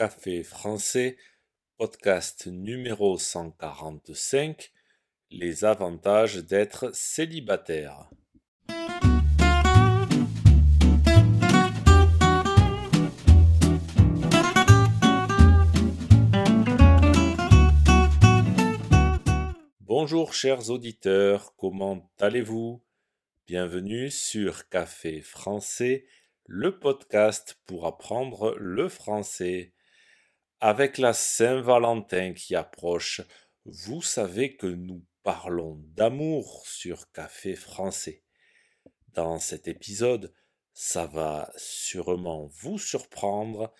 Café français, podcast numéro 145, les avantages d'être célibataire. Bonjour chers auditeurs, comment allez-vous? Bienvenue sur Café français, le podcast pour apprendre le français. Avec la Saint-Valentin qui approche, vous savez que nous parlons d'amour sur Café français. Dans cet épisode, ça va sûrement vous surprendre,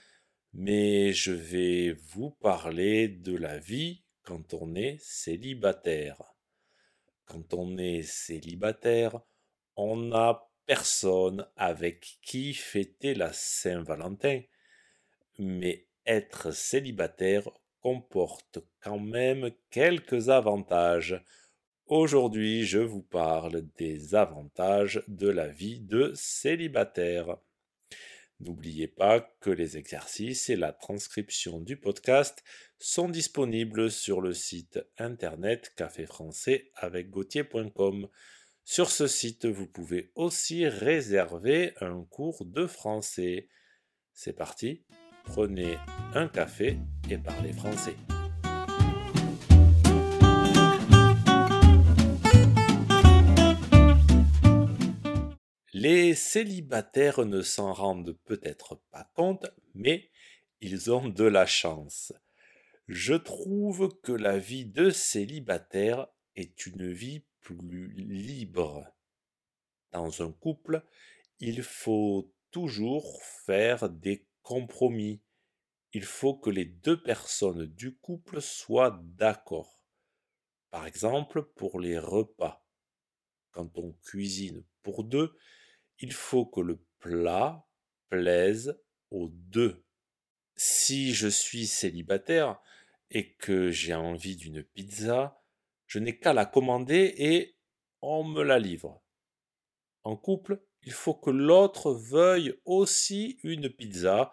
mais je vais vous parler de la vie quand on est célibataire. Quand on est célibataire, on n'a personne avec qui fêter la Saint-Valentin, mais être célibataire comporte quand même quelques avantages. Aujourd'hui, je vous parle des avantages de la vie de célibataire. N'oubliez pas que les exercices et la transcription du podcast sont disponibles sur le site internet café français avec gauthier.com. Sur ce site, vous pouvez aussi réserver un cours de français. C'est parti, prenez un café et parlez français. Les célibataires ne s'en rendent peut-être pas compte, mais ils ont de la chance. Je trouve que la vie de célibataire est une vie plus libre. Dans un couple, il faut toujours faire des compromis. Il faut que les deux personnes du couple soient d'accord. Par exemple, pour les repas. Quand on cuisine pour deux, il faut que le plat plaise aux deux. Si je suis célibataire et que j'ai envie d'une pizza, je n'ai qu'à la commander et on me la livre. En couple, il faut que l'autre veuille aussi une pizza,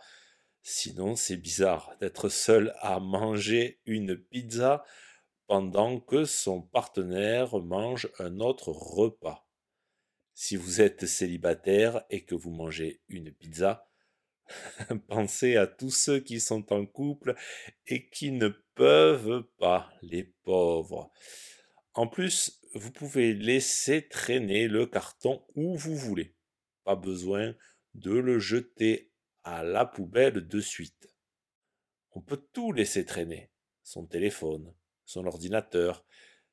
sinon c'est bizarre d'être seul à manger une pizza pendant que son partenaire mange un autre repas. Si vous êtes célibataire et que vous mangez une pizza, pensez à tous ceux qui sont en couple et qui ne peuvent pas, les pauvres. En plus, vous pouvez laisser traîner le carton où vous voulez. Pas besoin de le jeter à la poubelle de suite. On peut tout laisser traîner. Son téléphone, son ordinateur,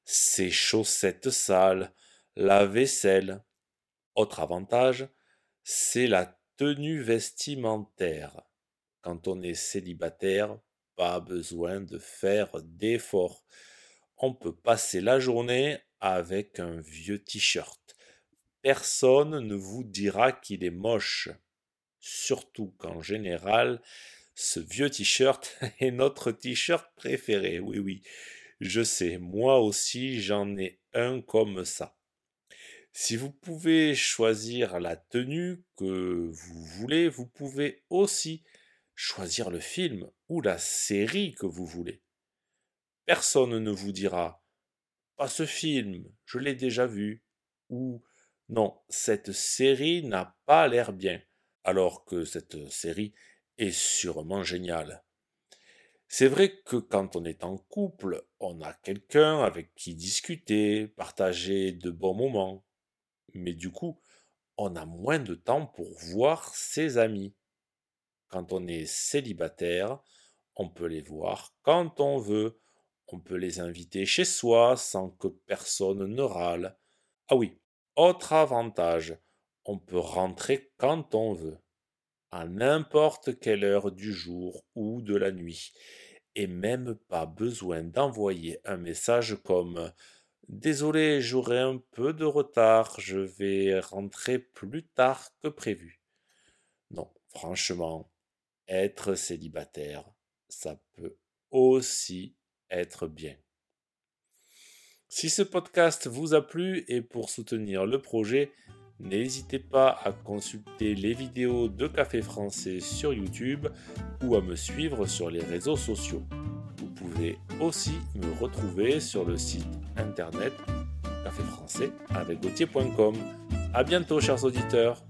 ses chaussettes sales, la vaisselle. Autre avantage, c'est la tenue vestimentaire. Quand on est célibataire, pas besoin de faire d'efforts on peut passer la journée avec un vieux t-shirt. Personne ne vous dira qu'il est moche. Surtout qu'en général, ce vieux t-shirt est notre t-shirt préféré. Oui, oui, je sais, moi aussi j'en ai un comme ça. Si vous pouvez choisir la tenue que vous voulez, vous pouvez aussi choisir le film ou la série que vous voulez. Personne ne vous dira Pas ce film, je l'ai déjà vu. Ou Non, cette série n'a pas l'air bien. Alors que cette série est sûrement géniale. C'est vrai que quand on est en couple, on a quelqu'un avec qui discuter, partager de bons moments. Mais du coup, on a moins de temps pour voir ses amis. Quand on est célibataire, on peut les voir quand on veut, on peut les inviter chez soi sans que personne ne râle. Ah oui, autre avantage, on peut rentrer quand on veut, à n'importe quelle heure du jour ou de la nuit, et même pas besoin d'envoyer un message comme Désolé, j'aurai un peu de retard, je vais rentrer plus tard que prévu. Non, franchement, être célibataire, ça peut aussi être bien. Si ce podcast vous a plu et pour soutenir le projet, N'hésitez pas à consulter les vidéos de Café Français sur YouTube ou à me suivre sur les réseaux sociaux. Vous pouvez aussi me retrouver sur le site internet caféfrançais avec A bientôt chers auditeurs